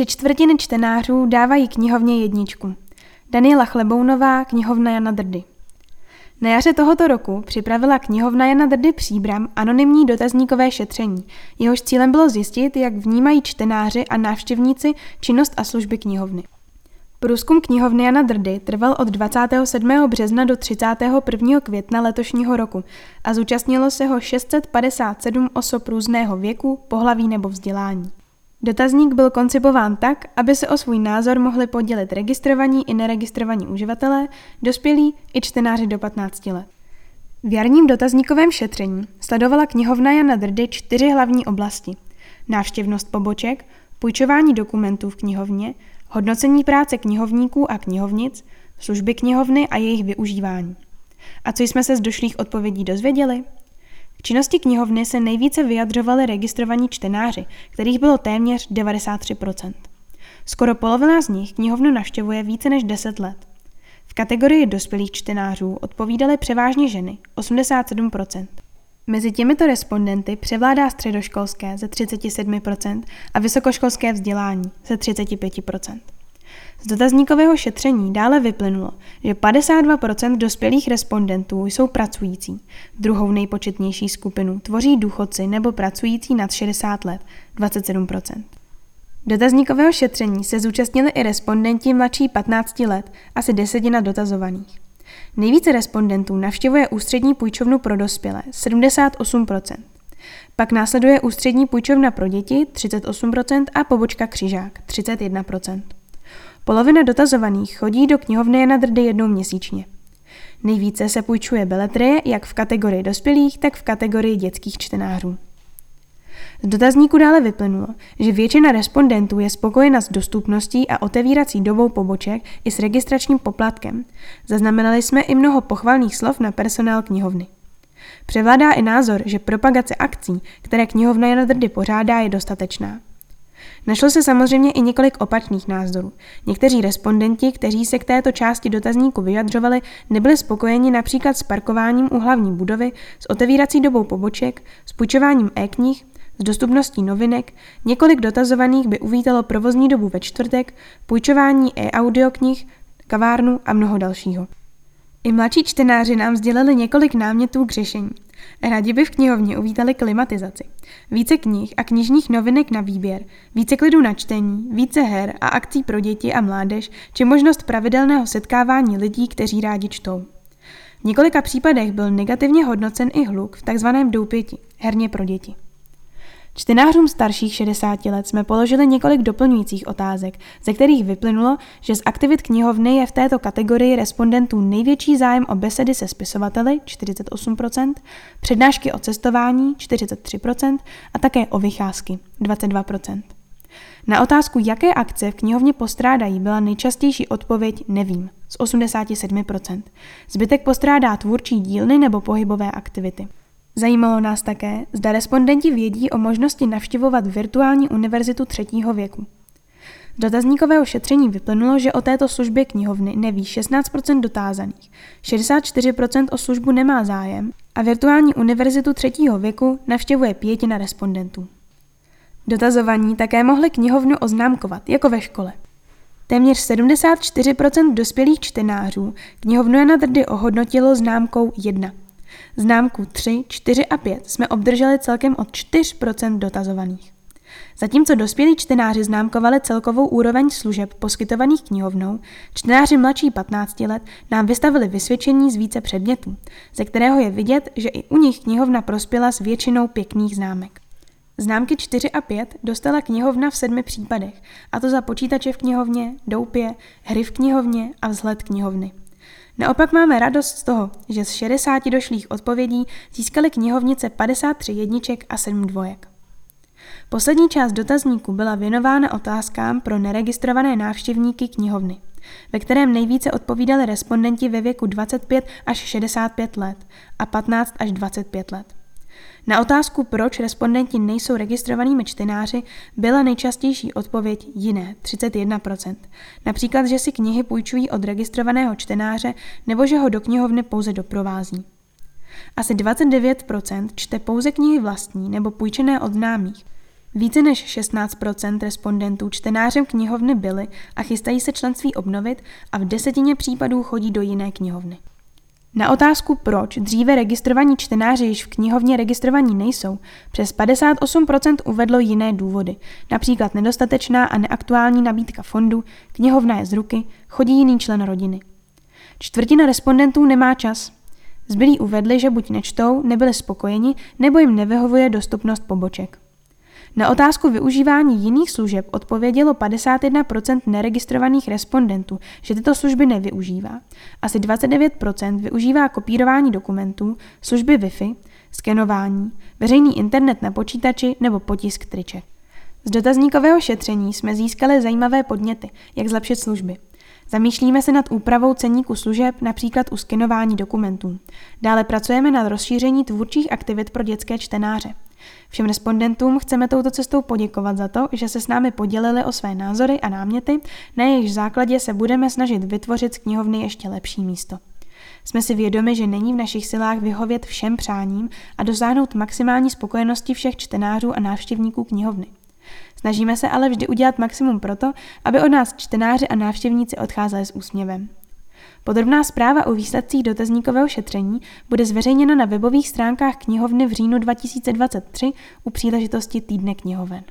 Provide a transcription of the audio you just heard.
Tři čtvrtiny čtenářů dávají knihovně jedničku. Daniela Chlebounová, knihovna Jana Drdy. Na jaře tohoto roku připravila knihovna Jana Drdy Příbram anonymní dotazníkové šetření. Jehož cílem bylo zjistit, jak vnímají čtenáři a návštěvníci činnost a služby knihovny. Průzkum knihovny Jana Drdy trval od 27. března do 31. května letošního roku a zúčastnilo se ho 657 osob různého věku, pohlaví nebo vzdělání. Dotazník byl koncipován tak, aby se o svůj názor mohli podělit registrovaní i neregistrovaní uživatelé, dospělí i čtenáři do 15 let. V jarním dotazníkovém šetření sledovala knihovna Jana Drdy čtyři hlavní oblasti. Návštěvnost poboček, půjčování dokumentů v knihovně, hodnocení práce knihovníků a knihovnic, služby knihovny a jejich využívání. A co jsme se z došlých odpovědí dozvěděli? K činnosti knihovny se nejvíce vyjadřovali registrovaní čtenáři, kterých bylo téměř 93%. Skoro polovina z nich knihovnu navštěvuje více než 10 let. V kategorii dospělých čtenářů odpovídaly převážně ženy, 87%. Mezi těmito respondenty převládá středoškolské ze 37% a vysokoškolské vzdělání ze 35%. Z dotazníkového šetření dále vyplynulo, že 52% dospělých respondentů jsou pracující. Druhou nejpočetnější skupinu tvoří důchodci nebo pracující nad 60 let, 27%. Dotazníkového šetření se zúčastnili i respondenti mladší 15 let, asi desetina dotazovaných. Nejvíce respondentů navštěvuje ústřední půjčovnu pro dospělé, 78%. Pak následuje ústřední půjčovna pro děti, 38% a pobočka Křižák, 31%. Polovina dotazovaných chodí do knihovny Jana Drdy jednou měsíčně. Nejvíce se půjčuje beletrie jak v kategorii dospělých, tak v kategorii dětských čtenářů. Z dotazníku dále vyplynulo, že většina respondentů je spokojena s dostupností a otevírací dobou poboček i s registračním poplatkem. Zaznamenali jsme i mnoho pochvalných slov na personál knihovny. Převládá i názor, že propagace akcí, které knihovna Jana Drdy pořádá, je dostatečná. Našlo se samozřejmě i několik opačných názorů. Někteří respondenti, kteří se k této části dotazníku vyjadřovali, nebyli spokojeni například s parkováním u hlavní budovy, s otevírací dobou poboček, s půjčováním e-knih, s dostupností novinek, několik dotazovaných by uvítalo provozní dobu ve čtvrtek, půjčování e-audioknih, kavárnu a mnoho dalšího. I mladší čtenáři nám sdělili několik námětů k řešení. Rádi by v knihovně uvítali klimatizaci. Více knih a knižních novinek na výběr, více klidu na čtení, více her a akcí pro děti a mládež, či možnost pravidelného setkávání lidí, kteří rádi čtou. V několika případech byl negativně hodnocen i hluk v takzvaném doupěti, herně pro děti. Čtenářům starších 60 let jsme položili několik doplňujících otázek, ze kterých vyplynulo, že z aktivit knihovny je v této kategorii respondentů největší zájem o besedy se spisovateli 48%, přednášky o cestování 43% a také o vycházky 22%. Na otázku, jaké akce v knihovně postrádají, byla nejčastější odpověď nevím z 87%. Zbytek postrádá tvůrčí dílny nebo pohybové aktivity. Zajímalo nás také, zda respondenti vědí o možnosti navštěvovat virtuální univerzitu třetího věku. Z dotazníkového šetření vyplynulo, že o této službě knihovny neví 16% dotázaných, 64% o službu nemá zájem a virtuální univerzitu třetího věku navštěvuje pětina respondentů. Dotazovaní také mohli knihovnu oznámkovat, jako ve škole. Téměř 74% dospělých čtenářů knihovnu Jana Drdy ohodnotilo známkou 1 Známku 3, 4 a 5 jsme obdrželi celkem od 4% dotazovaných. Zatímco dospělí čtenáři známkovali celkovou úroveň služeb poskytovaných knihovnou, čtenáři mladší 15 let nám vystavili vysvědčení z více předmětů, ze kterého je vidět, že i u nich knihovna prospěla s většinou pěkných známek. Známky 4 a 5 dostala knihovna v sedmi případech, a to za počítače v knihovně, doupě, hry v knihovně a vzhled knihovny. Naopak máme radost z toho, že z 60 došlých odpovědí získali knihovnice 53 jedniček a 7 dvojek. Poslední část dotazníku byla věnována otázkám pro neregistrované návštěvníky knihovny, ve kterém nejvíce odpovídali respondenti ve věku 25 až 65 let a 15 až 25 let. Na otázku, proč respondenti nejsou registrovanými čtenáři, byla nejčastější odpověď jiné, 31%. Například, že si knihy půjčují od registrovaného čtenáře nebo že ho do knihovny pouze doprovází. Asi 29% čte pouze knihy vlastní nebo půjčené od známých. Více než 16% respondentů čtenářem knihovny byli a chystají se členství obnovit a v desetině případů chodí do jiné knihovny. Na otázku, proč dříve registrovaní čtenáři již v knihovně registrovaní nejsou, přes 58% uvedlo jiné důvody, například nedostatečná a neaktuální nabídka fondu, knihovna je z ruky, chodí jiný člen rodiny. Čtvrtina respondentů nemá čas. Zbylí uvedli, že buď nečtou, nebyli spokojeni, nebo jim nevyhovuje dostupnost poboček. Na otázku využívání jiných služeb odpovědělo 51% neregistrovaných respondentů, že tyto služby nevyužívá. Asi 29% využívá kopírování dokumentů, služby Wi-Fi, skenování, veřejný internet na počítači nebo potisk triček. Z dotazníkového šetření jsme získali zajímavé podněty, jak zlepšit služby. Zamýšlíme se nad úpravou ceníku služeb, například u skenování dokumentů. Dále pracujeme nad rozšíření tvůrčích aktivit pro dětské čtenáře. Všem respondentům chceme touto cestou poděkovat za to, že se s námi podělili o své názory a náměty, na jejich základě se budeme snažit vytvořit z knihovny ještě lepší místo. Jsme si vědomi, že není v našich silách vyhovět všem přáním a dosáhnout maximální spokojenosti všech čtenářů a návštěvníků knihovny. Snažíme se ale vždy udělat maximum proto, aby od nás čtenáři a návštěvníci odcházeli s úsměvem. Podrobná zpráva o výsledcích dotazníkového šetření bude zveřejněna na webových stránkách knihovny v říjnu 2023 u příležitosti Týdne knihoven.